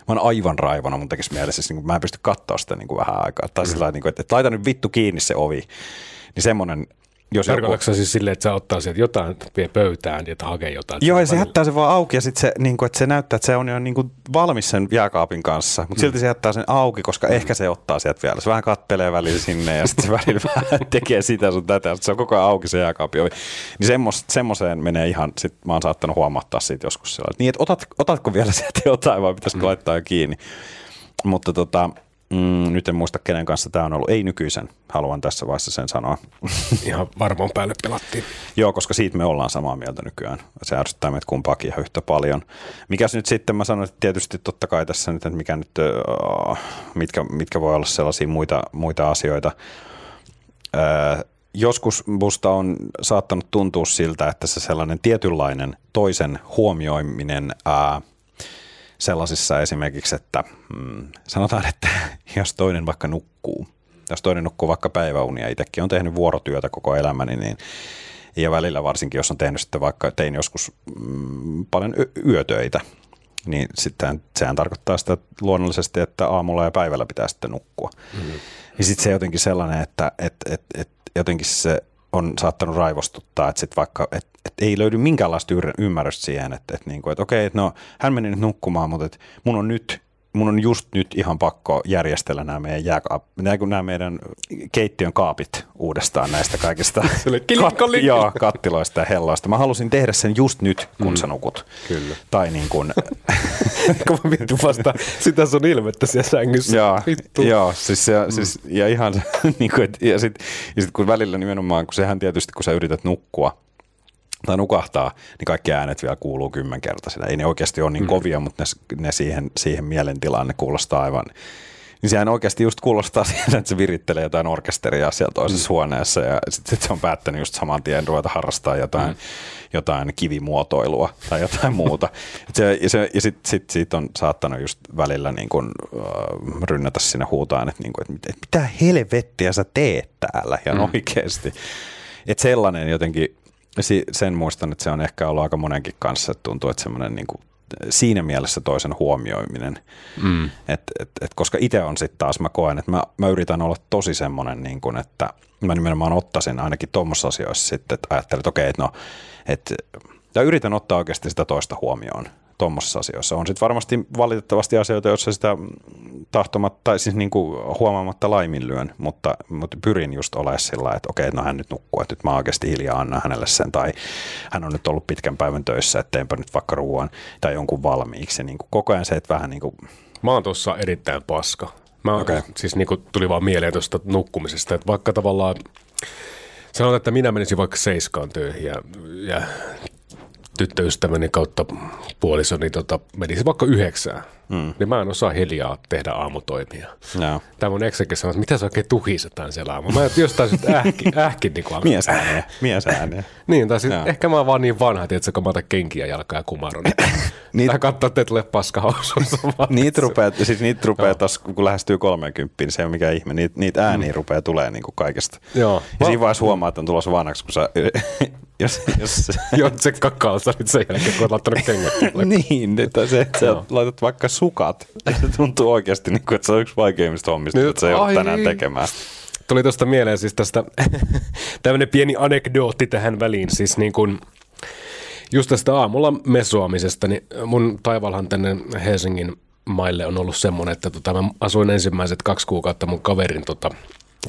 Mä oon aivan raivona, mun tekisi mielessä, siis, niin kuin, mä en pysty katsoa sitä niin kuin vähän aikaa. Tai mm. sillä niin kuin, että, että laita nyt vittu kiinni se ovi. Niin semmoinen jos Tarkoitatko joku... siis silleen, että sä ottaa sieltä jotain, vie pöytään ja hakee jotain? Joo, ja se jättää sen vaan auki ja sitten se, niin kuin, että se näyttää, että se on jo niin kuin valmis sen jääkaapin kanssa, mutta mm. silti se jättää sen auki, koska mm. ehkä se ottaa sieltä vielä. Se vähän kattelee välillä sinne ja sitten se välillä vähän tekee sitä sun tätä, se on koko ajan auki se jääkaapi ovi. Niin semmos, semmoiseen menee ihan, sit mä oon saattanut huomattaa siitä joskus sillä, että niin, että otat, otatko vielä sieltä jotain vai pitäisikö mm. laittaa jo kiinni. Mutta tota, Mm, nyt en muista kenen kanssa tämä on ollut. Ei nykyisen, haluan tässä vaiheessa sen sanoa. Ihan varmaan päälle pelattiin. Joo, koska siitä me ollaan samaa mieltä nykyään. Se ärsyttää meitä kumpaakin ihan yhtä paljon. Mikäs nyt sitten, mä sanoin, että tietysti totta kai tässä nyt, että mikä nyt, uh, mitkä, mitkä voi olla sellaisia muita, muita asioita. Uh, joskus musta on saattanut tuntua siltä, että se sellainen tietynlainen toisen huomioiminen uh, sellaisissa esimerkiksi, että mm, sanotaan, että jos toinen vaikka nukkuu, jos toinen nukkuu vaikka päiväunia, itsekin on tehnyt vuorotyötä koko elämäni, niin ja välillä varsinkin, jos on tehnyt sitten vaikka, tein joskus mm, paljon yötöitä, niin sitten sehän tarkoittaa sitä luonnollisesti, että aamulla ja päivällä pitää sitten nukkua. Mm-hmm. Ja sitten se jotenkin sellainen, että et, et, et jotenkin se on saattanut raivostuttaa, että sit vaikka, et, et ei löydy minkäänlaista ymmärrystä siihen, että, et niinku, et okei, että no hän meni nyt nukkumaan, mutta et mun on nyt mun on just nyt ihan pakko järjestellä nämä meidän jääkaap, nämä meidän keittiön kaapit uudestaan näistä kaikista kat- joo, kattiloista ja helloista. Mä halusin tehdä sen just nyt, kun mm. sä nukut. Kyllä. Tai niin kuin... kun mä vittu vasta sitä sun ilmettä siellä sängyssä. joo, vittu. joo siis, ja, mm. siis, ja ihan niin kuin, ja sitten sit kun välillä nimenomaan, kun sehän tietysti kun sä yrität nukkua, tai nukahtaa, niin kaikki äänet vielä kuuluu kymmenkertaisina. Ei ne oikeasti ole niin mm. kovia, mutta ne, ne siihen, siihen mielentilaan ne kuulostaa aivan niin sehän oikeasti just kuulostaa siihen, että se virittelee jotain orkesteria siellä toisessa mm. huoneessa ja sitten sit se on päättänyt just saman tien ruveta harrastaa jotain, mm. jotain kivimuotoilua tai jotain muuta. Et se, ja se, ja sitten sit, siitä on saattanut just välillä niin kun, äh, rynnätä sinne huutaan, että, niin kun, että mitä helvettiä sä teet täällä ihan mm. oikeasti. Että sellainen jotenkin si- sen muistan, että se on ehkä ollut aika monenkin kanssa, että tuntuu, että semmoinen niin kuin, siinä mielessä toisen huomioiminen. Mm. Et, et, et, koska itse on sitten taas, mä koen, että mä, mä yritän olla tosi semmoinen, niin kuin, että mä nimenomaan ottaisin ainakin tuommoisissa asioissa sitten, että ajattelen, että okei, että no, että ja yritän ottaa oikeasti sitä toista huomioon tuommoisissa asioissa. On sitten varmasti valitettavasti asioita, joissa sitä tahtomatta, tai siis niin kuin huomaamatta laiminlyön, mutta, mutta pyrin just olemaan sillä että okei, no hän nyt nukkuu, että nyt mä oikeasti hiljaa annan hänelle sen, tai hän on nyt ollut pitkän päivän töissä, että teenpä nyt vaikka ruoan tai jonkun valmiiksi. Niin kuin koko ajan se, että vähän niin kuin... Mä oon tuossa erittäin paska. Mä okay. siis niin kuin tuli vaan mieleen tuosta nukkumisesta, että vaikka tavallaan sanotaan, että minä menisin vaikka seiskaan töihin ja, ja tyttöystäväni kautta puolisoni tota, menisi vaikka yhdeksään, mm. niin mä en osaa hiljaa tehdä aamutoimia. No. Tämä mun eksäkin sanoi, että mitä sä oikein tuhisetaan siellä aamu. Mä jostain sitten ähki, ähki niin kuin Miesääniä. Miesääniä. niin, tai sitten ehkä mä oon vaan niin vanha, että kun mä otan kenkiä jalkaa ja kumaron. Niit... Tai katsoa, että tulee paska niitä rupeaa, siis niitä rupeaa taas, kun lähestyy 30, niin se ei ole mikään ihme. Niitä, niitä ääniä mm. rupeaa tulee niin kuin kaikesta. Joo. Ja siinä vaiheessa huomaa, että on tulossa vanhaksi, kun sä jos, jos Joo, se kakalsa nyt sen jälkeen, kun olet laittanut kengät. niin, että se, että sä laitat vaikka sukat. Se tuntuu oikeasti, niin kuin, että se on yksi vaikeimmista hommista, että se ei ole tänään tekemään. Tuli tuosta mieleen siis tästä tämmöinen pieni anekdootti tähän väliin. Siis niin kuin, just tästä aamulla mesoamisesta, niin mun taivalhan tänne Helsingin maille on ollut semmoinen, että tota, mä asuin ensimmäiset kaksi kuukautta mun kaverin tota,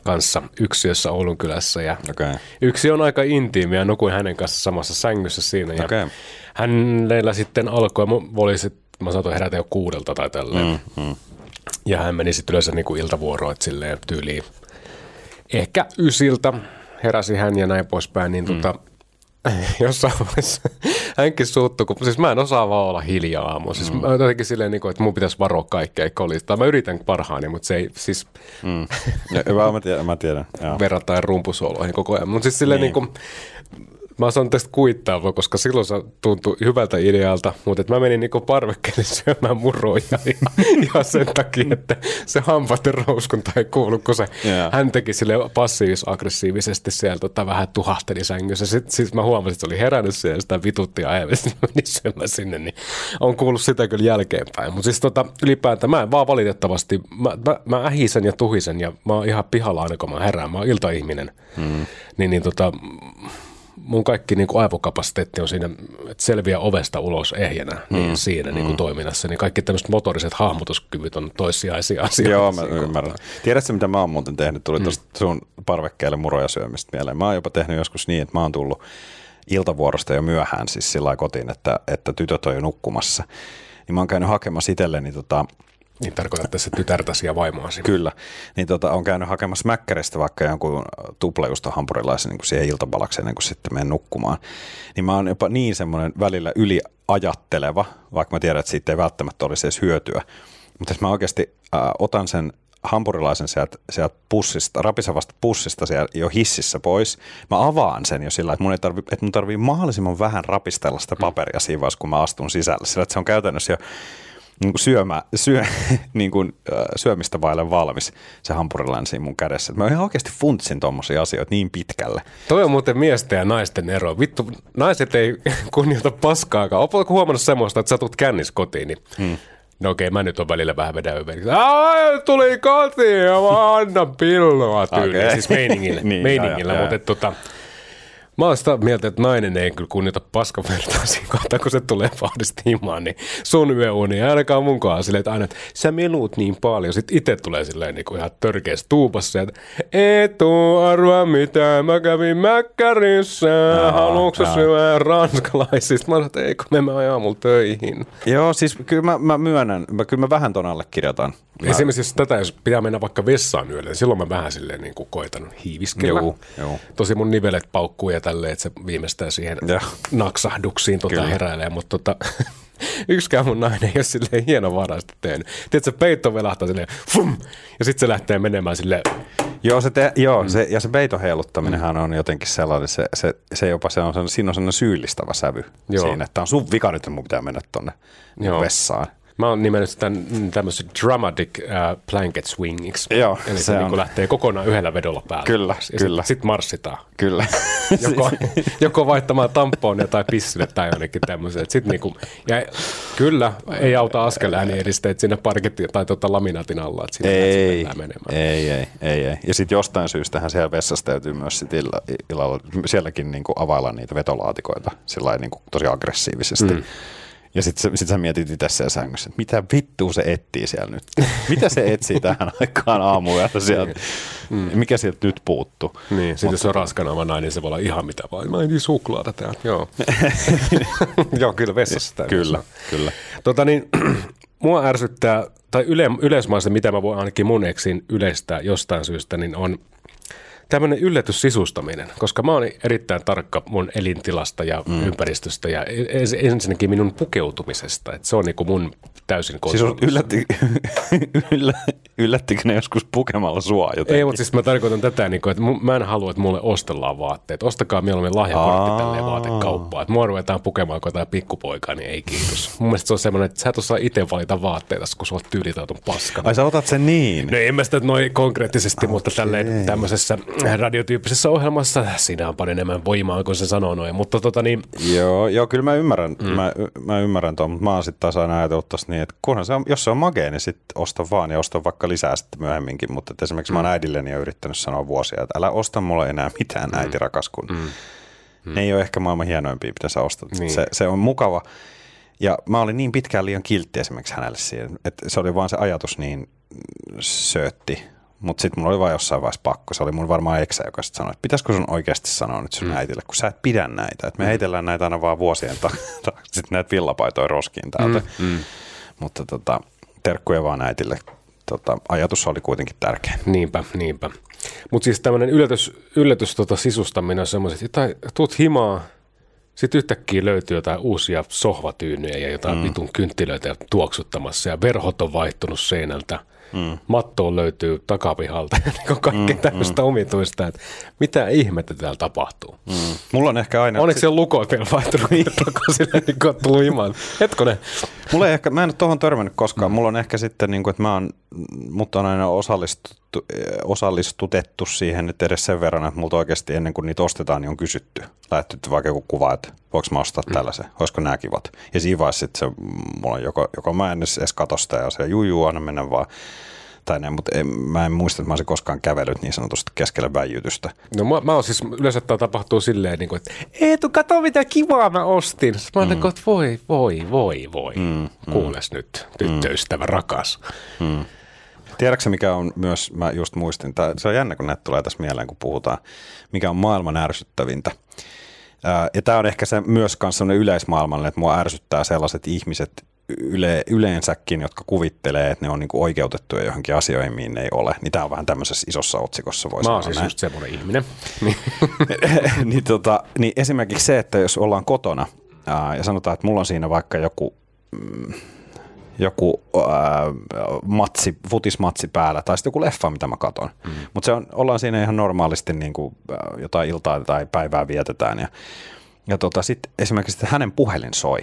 kanssa yksiössä Oulun kylässä. Ja okay. Yksi on aika intiimi ja nukuin hänen kanssa samassa sängyssä siinä. Ja okay. Hänellä sitten alkoi, mä, oli sit, mä saatoin herätä jo kuudelta tai tälleen. Mm, mm. Ja hän meni sitten yleensä niin kuin iltavuoroon, että silleen tyyliin ehkä ysiltä heräsi hän ja näin poispäin, niin mm. tota, jossain vaiheessa hänkin suuttu, kun siis mä en osaa vaan olla hiljaa aamu. Siis mm. mä jotenkin silleen, niin kuin, että mun pitäisi varoa kaikkea kolista. Mä yritän parhaani, mutta se ei siis... Mm. Ja, mä tiedän, mä tiedän. Verrattain rumpusoloihin koko ajan. Mutta siis silleen niin. niin kuin, Mä saan tästä kuittaavaa, koska silloin se tuntui hyvältä idealta, mutta että mä menin niinku parvekkeelle syömään muroja ja, sen takia, että se hampaiden rouskunta ei kuulu, kun se, yeah. hän teki sille passiivis-aggressiivisesti sieltä tota, vähän tuhahteli sängyssä. Sitten sit mä huomasin, että se oli herännyt siellä ja sitä vitutti ja ajavasti meni syömään sinne, niin on kuullut sitä kyllä jälkeenpäin. Mutta siis tota, ylipäätään mä en vaan valitettavasti, mä, mä, mä ähisen ja tuhisen ja mä oon ihan pihalla aina kun mä herään, mä oon iltaihminen. Mm. Niin, niin tota, mun kaikki niin kuin aivokapasiteetti on siinä, että selviä ovesta ulos ehjänä niin mm. siinä niin kuin mm. toiminnassa, niin kaikki tämmöiset motoriset hahmotuskyvyt on toissijaisia asioita. Joo, mä ymmärrän. Tiedätkö, mitä mä oon muuten tehnyt? Tuli mm. tuosta sun parvekkeelle muroja syömistä mieleen. Mä oon jopa tehnyt joskus niin, että mä oon tullut iltavuorosta jo myöhään siis sillä kotiin, että, että tytöt on jo nukkumassa. Niin mä oon käynyt hakemassa itselleni tota, niin tarkoitat tässä tytärtäsi ja vaimoasi. Kyllä. Niin tota, on käynyt hakemassa Mäkkäristä vaikka jonkun tuplejusta hampurilaisen niin kuin siihen iltabalakseen ennen kuin sitten menen nukkumaan. Niin mä oon jopa niin semmoinen välillä yliajatteleva, vaikka mä tiedän, että siitä ei välttämättä olisi edes hyötyä. Mutta jos mä oikeasti äh, otan sen hampurilaisen sieltä, sieltä pussista, rapisevasta pussista siellä jo hississä pois. Mä avaan sen jo sillä, että mun, ei tarvi, että mun tarvii mahdollisimman vähän rapistella sitä paperia siinä vaiheessa, kun mä astun sisälle. Sillä että se on käytännössä jo niin kuin syömä, syö, niin kuin, syömistä vaille valmis se hampurilainen siinä mun kädessä. Mä ihan oikeasti funtsin tommosia asioita niin pitkälle. Toi on muuten miesten ja naisten ero. Vittu, naiset ei kunnioita paskaakaan. Oletko huomannut semmoista, että sä tulet kännis kotiin, niin hmm. No okei, mä nyt on välillä vähän vedä ympäriksi. tuli kotiin ja mä annan pilloa tyyliin. Okay. Siis meiningillä, niin, meiningillä mutta tota, Mä oon sitä mieltä, että nainen ei kyllä kunnioita paskavertaa siinä kohtaa, kun se tulee vahdista himaan, niin sun yöuni ainakaan mun kohdalla silleen, että aina, että sä meluut niin paljon. Sitten itse tulee silleen niin kuin ihan törkeässä tuupassa, että et arva mitään, mä kävin Mäkkärissä, haluatko syödä ranskalaisista? Mä sanoin, että ei kun me mä aamulla töihin. Joo, siis kyllä mä, mä myönnän, mä, kyllä mä vähän ton allekirjoitan. Mä... Esimerkiksi jos tätä, jos pitää mennä vaikka vessaan yöllä, niin silloin mä vähän silleen niin kuin koitan hiiviskellä. Joo, joo. Tosi mun nivelet paukkuu ja tälleen, että se viimeistään siihen ja. naksahduksiin tota heräilee, mutta tota, yksikään mun nainen ei ole silleen hienovaraisesti tehnyt. Tiedätkö, peitto velahtaa silleen, fum, ja sitten se lähtee menemään silleen, Joo, se te, joo mm. se, ja se peiton heiluttaminenhan mm. on jotenkin sellainen, se, se, se jopa se on, siinä on sellainen syyllistävä sävy joo. siinä, että on sun vika nyt, mun pitää mennä tonne joo. vessaan. Mä oon nimennyt sitä tämmöisen dramatic uh, blanket swingiksi. Joo, Eli se, se niin lähtee kokonaan yhdellä vedolla päälle. Kyllä, ja kyllä. Sitten sit marssitaan. Kyllä. joko, joko vaihtamaan tamponia tai pissille tai jonnekin tämmöiseen. Sitten niinku, ja kyllä, ei auta askelääni edisteet sinne parketti tai tota laminaatin alla, että sinne Ei, menemään. ei, ei, ei, ei. Ja sitten jostain syystähän siellä vessassa täytyy myös sit illa, illalla sielläkin niinku availla niitä vetolaatikoita sillä niinku tosi aggressiivisesti. Mm. Ja sitten sit sä mietit itse siellä sängyssä, että mitä vittua se etsii siellä nyt? Mitä se etsii tähän aikaan aamuyöllä sieltä? Mm. Mikä sieltä nyt puuttuu? Niin, sitten jos se on raskana nainen, se voi olla ihan mitä vaan. Mä en suklaata täällä. Joo. Joo, kyllä vessassa täytyy Kyllä, kyllä. Tota niin, mua ärsyttää, tai yle, yleismaissa, mitä mä voin ainakin mun eksin yleistää jostain syystä, niin on tämmöinen yllätyssisustaminen, koska mä oon erittäin tarkka mun elintilasta ja mm. ympäristöstä ja ensinnäkin minun pukeutumisesta. Että se on niinku mun täysin Siis on yllätti, yllä, yllättikö ne joskus pukemalla sua jotenkin? Ei, mutta siis mä tarkoitan tätä, niin kuin, että mä en halua, että mulle ostellaan vaatteet. Ostakaa mieluummin lahjakortti tälleen vaatekauppaan. Että mua ruvetaan pukemaan kuin jotain pikkupoikaa, niin ei kiitos. Mun mielestä se on semmoinen, että sä et osaa itse valita vaatteita, kun sä oot tyylitautun paskana. Ai sä otat sen niin? No en mä sitä noin konkreettisesti, mutta tälleen tämmöisessä radiotyyppisessä ohjelmassa siinä on paljon enemmän voimaa, kun se sanoo noin. Mutta tota niin, Joo, joo, kyllä mä ymmärrän, mm. mä, mä ymmärrän tuon, mutta mä oon sitten taas aina ajatellut tossa niin, että kunhan se on, jos se on magee, niin sitten osta vaan ja osta vaikka lisää sitten myöhemminkin. Mutta että esimerkiksi mm. mä oon äidilleni jo yrittänyt sanoa vuosia, että älä osta mulle enää mitään mm. äiti rakas, kun mm. ne ei ole ehkä maailman hienoimpia, mitä sä ostat. Niin. Se, se on mukava. Ja mä olin niin pitkään liian kiltti esimerkiksi hänelle siihen, että se oli vaan se ajatus niin söötti. Mutta sitten mulla oli vaan jossain vaiheessa pakko. Se oli mun varmaan eksä, joka sitten sanoi, että pitäisikö sun oikeasti sanoa nyt sun mm. äitille, kun sä et pidä näitä. Että me mm. heitellään näitä aina vaan vuosien takaa. sitten näitä villapaitoja roskiin täältä. Mm. Mm. Mutta tota, terkkuja vaan äitille. Tota, ajatus oli kuitenkin tärkeä. niinpä, niinpä. Mutta siis tämmöinen yllätys, yllätys tota sisustaminen on semmoiset, että tuut himaa, sitten yhtäkkiä löytyy jotain uusia sohvatyynyjä ja jotain mm. vitun kynttilöitä tuoksuttamassa ja verhot on vaihtunut seinältä. Mm. Mattoon löytyy takapihalta ja niin kaikki mm, tämmöistä mm. omituista, että mitä ihmettä täällä tapahtuu. Mm. Mulla on ehkä aina... Onneksi siellä lukot vielä vaihtunut takaisin, niin kun on tullut himaan. Hetkonen. Mulla ei ehkä, mä en ole tuohon törmännyt koskaan. Mulla on ehkä sitten, niin kuin, että mä oon, mut on aina osallistuttu, osallistutettu siihen nyt edes sen verran, että multa oikeasti ennen kuin niitä ostetaan, niin on kysytty. Lähetetty vaikka joku kuva, että voiko mä ostaa tällaisen, olisiko nämä kivat. Ja siinä vaiheessa sitten se, mulla on joko, joko mä en edes katso sitä ja se juu, anna mennä vaan tai näin, mutta en, mä en muista, että mä olisin koskaan kävellyt niin sanotusti keskellä väijytystä. No mä, mä oon siis, yleensä tämä tapahtuu silleen, niin kuin, että Eetu, kato mitä kivaa mä ostin. Sitten mä mm. että voi, voi, voi, voi. Mm, Kuules mm. nyt, tyttöystävä mm. rakas. Mm. Tiedätkö mikä on myös, mä just muistin, tää, se on jännä kun näitä tulee tässä mieleen, kun puhutaan, mikä on maailman ärsyttävintä. Ja tämä on ehkä se myös kanssa yleismaailmallinen, että mua ärsyttää sellaiset ihmiset yle, yleensäkin, jotka kuvittelee, että ne on niinku oikeutettuja johonkin asioihin, mihin ne ei ole. Niin tämä on vähän tämmöisessä isossa otsikossa, voi Mä oon siis näin. just semmoinen ihminen. Niin. niin, tota, niin esimerkiksi se, että jos ollaan kotona ää, ja sanotaan, että mulla on siinä vaikka joku, mm, joku ää, matsi, futismatsi päällä tai sitten joku leffa, mitä mä katon. Mm. Mutta se on, ollaan siinä ihan normaalisti niin kuin, ää, jotain iltaa tai päivää vietetään ja, ja tota, sitten esimerkiksi että hänen puhelin soi.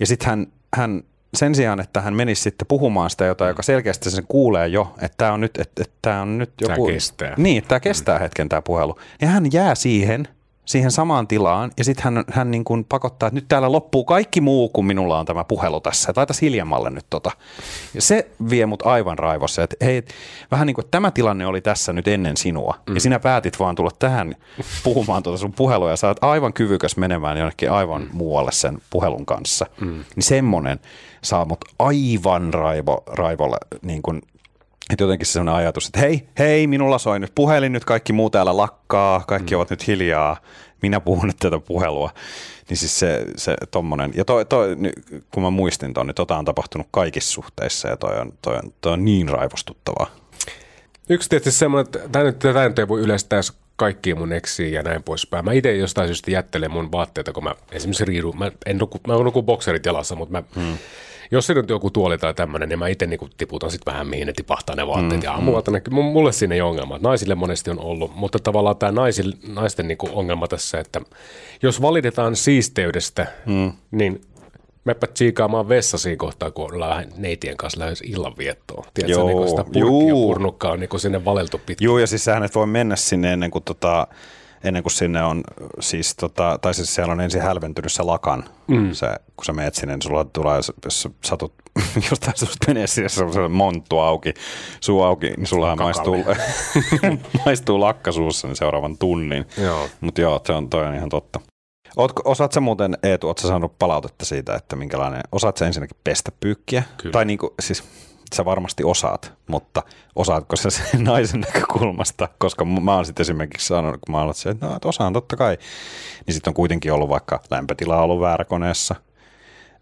Ja sitten hän, hän sen sijaan, että hän menisi sitten puhumaan sitä jotain, joka selkeästi sen kuulee jo, että tämä on nyt, että, että tämä on nyt joku... kestää. Niin, tämä kestää hetken tämä puhelu. Ja hän jää siihen, siihen samaan tilaan ja sitten hän, hän niin kuin pakottaa, että nyt täällä loppuu kaikki muu, kun minulla on tämä puhelu tässä. Että laitas hiljemmalle nyt tota. Ja se vie mut aivan raivossa, että hei, vähän niin kuin tämä tilanne oli tässä nyt ennen sinua. Mm. Ja sinä päätit vaan tulla tähän puhumaan tuota sun puhelua ja sä oot aivan kyvykäs menemään jonnekin aivan mm. muualle sen puhelun kanssa. Mm. Niin semmonen saa mut aivan raivo, raivolle niin kuin että jotenkin se sellainen ajatus, että hei, hei, minulla soi nyt puhelin, nyt kaikki muu täällä lakkaa, kaikki mm. ovat nyt hiljaa, minä puhun nyt tätä puhelua. Niin siis se, se tommonen, ja toi, toi, kun mä muistin ton, niin tota on tapahtunut kaikissa suhteissa ja toi on, toi on, toi on niin raivostuttavaa. Yksi tietysti semmoinen, että tämä nyt, tämä nyt ei voi yleistää kaikkiin mun eksiin ja näin poispäin. Mä itse jostain syystä jättelen mun vaatteita, kun mä esimerkiksi riidun, mä en nuku, mä nuku bokserit jalassa, mutta mä, hmm. Jos siinä on joku tuoli tai tämmöinen, niin mä itse niin tiputan sitten vähän mihin ne tipahtaa ne vaatteet. Hmm. Ja aamulla tänne, mulle siinä ei ole ongelma. Naisille monesti on ollut, mutta tavallaan tämä naisil, naisten niin ongelma tässä, että jos valitetaan siisteydestä, hmm. niin Meppä tsiikaamaan vessa siinä kohtaa, kun ollaan neitien kanssa lähes illanviettoon. Tiedätkö, Joo, niin sitä purkkia purnukkaa on niin sinne valeltu pitkin. Joo, ja siis sähän et voi mennä sinne ennen kuin tota, ennen kuin sinne on siis, tota, tai siis siellä on ensin hälventynyt se lakan, mm. se, kun sä meet sinne, niin sulla tulee, jos sä satut jostain susta menee sinne semmoiselle monttu auki, suu auki, niin sulla maistuu, maistuu lakkasuussa niin seuraavan tunnin. Mutta joo, se on, toi on ihan totta. Ootko, osaat sä muuten, Eetu, ootko saanut palautetta siitä, että minkälainen, osaat sä ensinnäkin pestä pyykkiä? Kyllä. Tai niinku, siis sä varmasti osaat, mutta osaatko sä sen naisen näkökulmasta, koska mä oon sitten esimerkiksi sanonut, kun mä oon että no, että osaan totta kai, niin sitten on kuitenkin ollut vaikka lämpötila ollut väärä koneessa,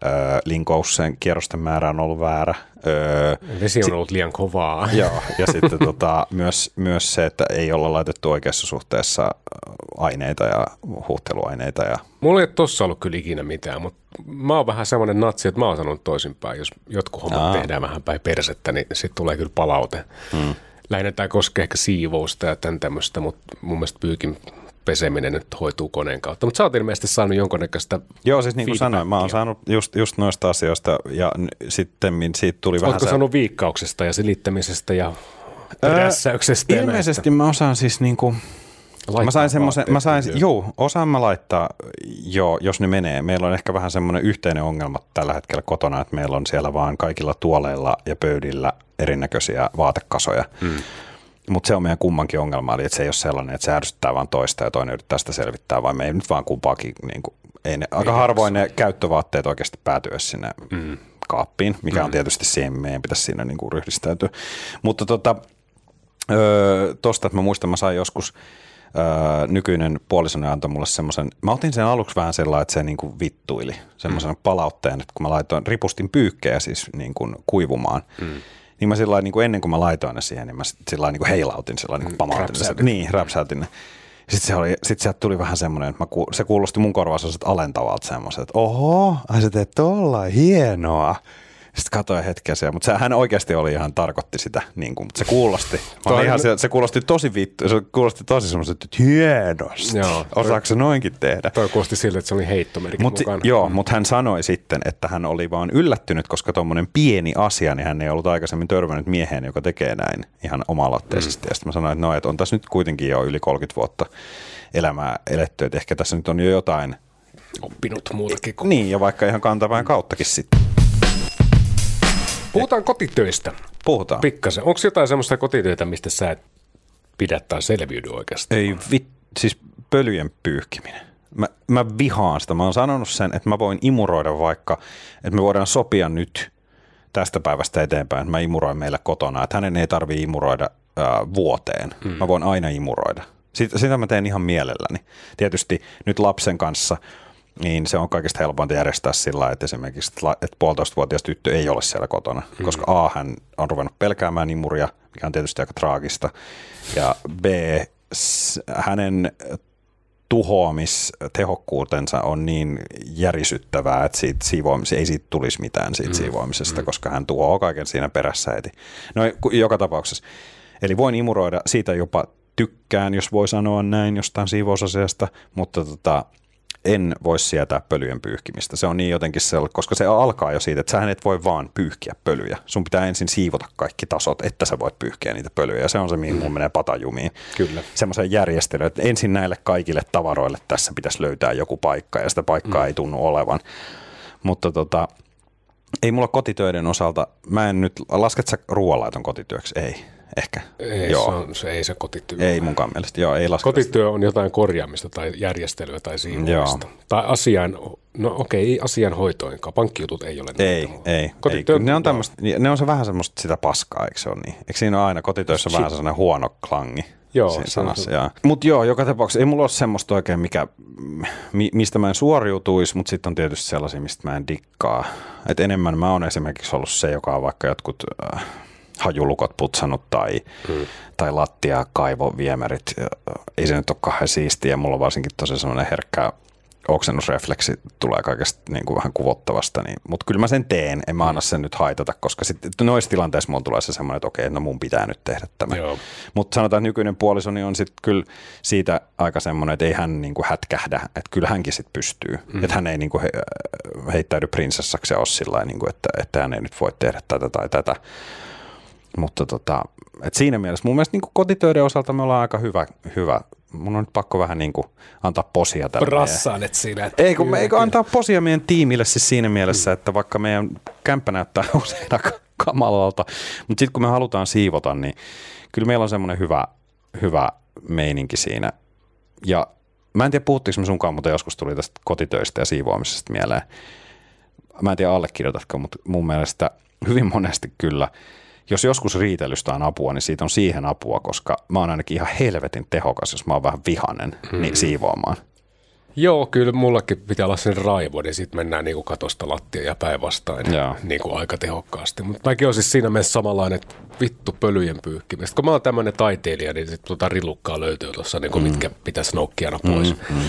öö, linkousseen kierrosten määrä on ollut väärä. Öö, Vesi on ollut liian kovaa. Joo, ja sitten tota, myös, myös se, että ei olla laitettu oikeassa suhteessa aineita ja huuhteluaineita. Ja... Mulla ei tossa ollut kyllä ikinä mitään, mutta mä oon vähän semmoinen natsi, että mä oon sanonut toisinpäin. Jos jotkut hommat Aa. tehdään vähän päin persettä, niin sitten tulee kyllä palaute. Hmm. Lähinnä tämä koskee ehkä siivousta ja tämän tämmöistä, mutta mun mielestä pyykin peseminen nyt hoituu koneen kautta. Mutta sä oot ilmeisesti saanut jonkunnäköistä Joo, siis niin kuin sanoin, mä oon saanut just, just noista asioista ja sitten siitä tuli Ootko vähän... Oletko saanut viikkauksesta ja silittämisestä ja rässäyksestä? Öö, ilmeisesti mä osaan siis niin kuin, mä sain semmoisen, mä sain, juu, osaan mä laittaa, joo, jos ne menee. Meillä on ehkä vähän semmoinen yhteinen ongelma tällä hetkellä kotona, että meillä on siellä vaan kaikilla tuoleilla ja pöydillä erinäköisiä vaatekasoja. Hmm. Mutta se on meidän kummankin ongelma, eli että se ei ole sellainen, että se ärsyttää vaan toista ja toinen yrittää sitä selvittää, vaan me ei nyt vaan kumpaakin, niin kuin, ei ne, aika harvoin ne käyttövaatteet oikeasti päätyä sinne mm. kaappiin, mikä mm. on tietysti siihen, meidän pitäisi siinä niin kuin ryhdistäytyä. Mutta tota, öö, tosta, että mä muistan, mä sain joskus, öö, nykyinen puolisoni antoi mulle semmoisen, mä otin sen aluksi vähän sellainen, että se niin kuin vittuili, semmoisen mm. palautteen, että kun mä laitoin, ripustin pyykkejä siis niin kuin kuivumaan, mm niin mä sillä niin kuin ennen kuin mä laitoin ne siihen, niin mä sillä niin kuin heilautin, sillä niin kuin pamautin. Mm, niin, räpsäytin ne. Sitten, se oli, sitten sieltä tuli vähän semmoinen, että mä ku, se kuulosti mun korvaan alentavalta semmoiset, että oho, ai sä teet tolla, hienoa. Sitten katsoin hetken siellä, mutta hän oikeasti oli ihan, tarkoitti sitä, niin kuin, mutta se kuulosti, mä ihan, se, se, kuulosti tosi vittu, se kuulosti tosi semmoiset, että hienosti, Joo, osaako se noinkin tehdä? Toi kuulosti siltä, että se oli heittomerkki mut, mukana. Joo, mutta hän sanoi sitten, että hän oli vaan yllättynyt, koska tuommoinen pieni asia, niin hän ei ollut aikaisemmin törmännyt mieheen, joka tekee näin ihan oma-aloitteisesti. Mm. Ja sitten mä sanoin, että no, että on tässä nyt kuitenkin jo yli 30 vuotta elämää eletty, että ehkä tässä nyt on jo jotain oppinut muutakin. Kuin... Niin, ja vaikka ihan kantavain kauttakin sitten. Puhutaan kotitöistä. Puhutaan. Pikkasen. Onko jotain semmoista kotitöitä, mistä sä et pidä tai selviydy oikeastaan? Ei, vi, siis pölyjen pyyhkiminen. Mä, mä vihaan sitä. Mä oon sanonut sen, että mä voin imuroida vaikka, että me voidaan sopia nyt tästä päivästä eteenpäin, että mä imuroin meillä kotona, että hänen ei tarvi imuroida ää, vuoteen. Mm. Mä voin aina imuroida. Sitä, sitä mä teen ihan mielelläni. Tietysti nyt lapsen kanssa – niin se on kaikista helpointa järjestää sillä että esimerkiksi että puolitoistavuotias tyttö ei ole siellä kotona, mm. koska A, hän on ruvennut pelkäämään imuria, mikä on tietysti aika traagista, ja B, hänen tuhoamistehokkuutensa on niin järisyttävää, että siitä siivoamis, ei siitä tulisi mitään siitä mm. siivoamisesta, mm. koska hän tuhoaa kaiken siinä perässä heti. No joka tapauksessa. Eli voin imuroida, siitä jopa tykkään, jos voi sanoa näin jostain siivousasiasta, mutta tota, en voi sietää pölyjen pyyhkimistä. Se on niin jotenkin se, koska se alkaa jo siitä, että sä et voi vaan pyyhkiä pölyjä. Sun pitää ensin siivota kaikki tasot, että sä voit pyyhkiä niitä pölyjä. Ja se on se, mihin mun menee patajumiin. Kyllä. Semmoisen järjestelyyn, että ensin näille kaikille tavaroille tässä pitäisi löytää joku paikka, ja sitä paikkaa mm. ei tunnu olevan. Mutta tota, ei mulla kotitöiden osalta, mä en nyt, lasket sä ruoanlaiton kotityöksi? Ei ehkä. Ei, joo. Se, on, se ei se kotityö. Ei munkaan mielestä, joo, ei lasketa Kotityö on jotain korjaamista tai järjestelyä tai siivoamista. Tai asian, no okei, asian hoitoinkaan, pankkijutut ei ole Ei, näitä, ei, kotityö, ei. Ne, on ne on se vähän semmoista sitä paskaa, eikö se ole niin? Eikö siinä ole aina kotitöissä Shit. vähän sellainen huono klangi? Joo. sanassa, joo. Mutta joo, joka tapauksessa ei mulla ole semmoista oikein, mikä, mistä mä en suoriutuisi, mutta sitten on tietysti sellaisia, mistä mä en dikkaa. Et enemmän mä oon esimerkiksi ollut se, joka on vaikka jotkut... Äh, hajulukot putsannut tai, hmm. tai lattia, kaivoviemärit. Ei se nyt ole kauhean siistiä. Mulla on varsinkin tosi semmoinen herkkä oksennusrefleksi tulee kaikesta niin kuin vähän kuvottavasta, niin, mutta kyllä mä sen teen, en mä anna sen nyt haitata, koska sitten noissa tilanteissa mulla tulee se semmoinen, että okei, no mun pitää nyt tehdä tämä. Mutta sanotaan, että nykyinen puolisoni on sitten kyllä siitä aika semmoinen, että ei hän niin kuin hätkähdä, että kyllä hänkin sitten pystyy, mm. että hän ei niin kuin he, heittäydy prinsessaksi ja ole sillä niin kuin, että, että hän ei nyt voi tehdä tätä tai tätä. Mutta tota, et siinä mielessä mun mielestä niin kotitöiden osalta me ollaan aika hyvä, hyvä mun on nyt pakko vähän niin kuin antaa posia tälle. Rassaanet siinä. että Ei kun, kyllä, eikö kyllä. antaa posia meidän tiimille siis siinä mielessä, että vaikka meidän kämppä näyttää usein aika kamalalta, mutta sitten kun me halutaan siivota, niin kyllä meillä on semmoinen hyvä, hyvä meininki siinä. Ja mä en tiedä, puhuttiinko me sunkaan, mutta joskus tuli tästä kotitöistä ja siivoamisesta mieleen. Mä en tiedä, allekirjoitatko, mutta mun mielestä hyvin monesti kyllä, jos joskus riitelystä on apua, niin siitä on siihen apua, koska mä oon ainakin ihan helvetin tehokas, jos mä oon vähän vihanen, niin siivoamaan. Joo, kyllä mullakin pitää olla sen raivo, niin sitten mennään niinku katosta lattia ja päinvastoin Joo. niinku aika tehokkaasti. Mutta mäkin olen siis siinä mielessä samanlainen, että vittu pölyjen pyyhkimistä. Kun mä oon tämmöinen taiteilija, niin sit tota rilukkaa löytyy tuossa, niinku mm. mitkä pitäisi noukkia aina pois. Mm, mm.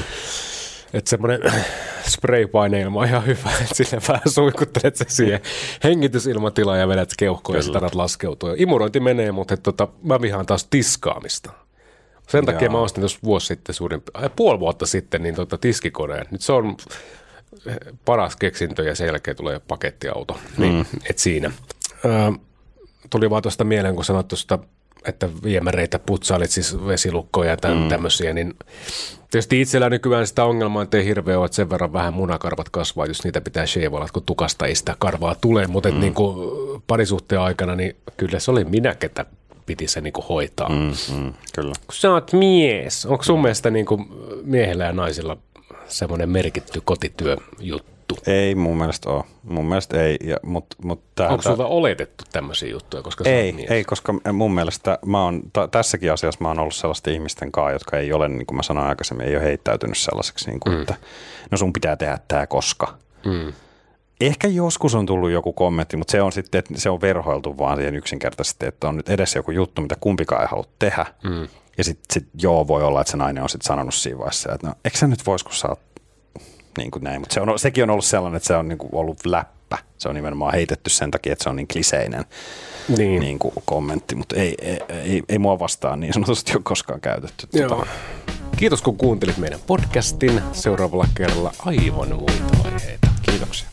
Että semmoinen spraypaineilma on ihan hyvä, että sille vähän suikuttelet se siihen hengitysilmatilaan ja vedät keuhkoon ja annat laskeutua. Imurointi menee, mutta et tota, mä vihaan taas tiskaamista. Sen takia Joo. mä ostin tuossa vuosi sitten suurin, puoli vuotta sitten niin tota tiskikoneen. Nyt se on eh, paras keksintö ja sen jälkeen tulee pakettiauto. Niin, mm. et siinä. Ö, tuli vaan tuosta mieleen, kun sanoit tuosta, että viemäreitä putsailit, siis vesilukkoja ja tämän, mm. tämmöisiä, niin tietysti itsellä nykyään sitä ongelmaa, että ei hirveä ole, että sen verran vähän munakarvat kasvaa, jos niitä pitää sheivailla, kun tukasta ei sitä karvaa tule, mutta mm. niin kuin parisuhteen aikana, niin kyllä se oli minä, ketä piti se niin kuin hoitaa. Mm Mm, mm, kyllä. kun sä oot mies, onko sun mielestä niin kuin miehellä ja naisilla semmoinen merkitty kotityöjuttu? Ei mun mielestä ole. Mun mielestä ei, ja, mutta mut tää, Onko sulta oletettu tämmöisiä juttuja, koska ei, mies? ei, koska mun mielestä mä oon, t- tässäkin asiassa mä oon ollut sellaisten ihmisten kanssa, jotka ei ole, niin kuin mä sanoin aikaisemmin, ei ole heittäytynyt sellaiseksi, niin kuin, mm. että no sun pitää tehdä tämä koska. Mm. Ehkä joskus on tullut joku kommentti, mutta se on sitten, että se on verhoiltu vaan siihen yksinkertaisesti, että on nyt edessä joku juttu, mitä kumpikaan ei halua tehdä. Mm. Ja sitten sit, joo, voi olla, että se nainen on sitten sanonut siinä vaiheessa, että no, eikö sä nyt vois, kun sä oot niin kuin näin. Mutta se on, sekin on ollut sellainen, että se on niin kuin ollut läppä. Se on nimenomaan heitetty sen takia, että se on niin kliseinen niin. Niin kuin kommentti, mutta ei, ei, ei, ei mua vastaan niin sanotusti ole koskaan käytetty. Tota- Joo. Tota. Kiitos kun kuuntelit meidän podcastin. Seuraavalla kerralla aivan muita aiheita. Kiitoksia.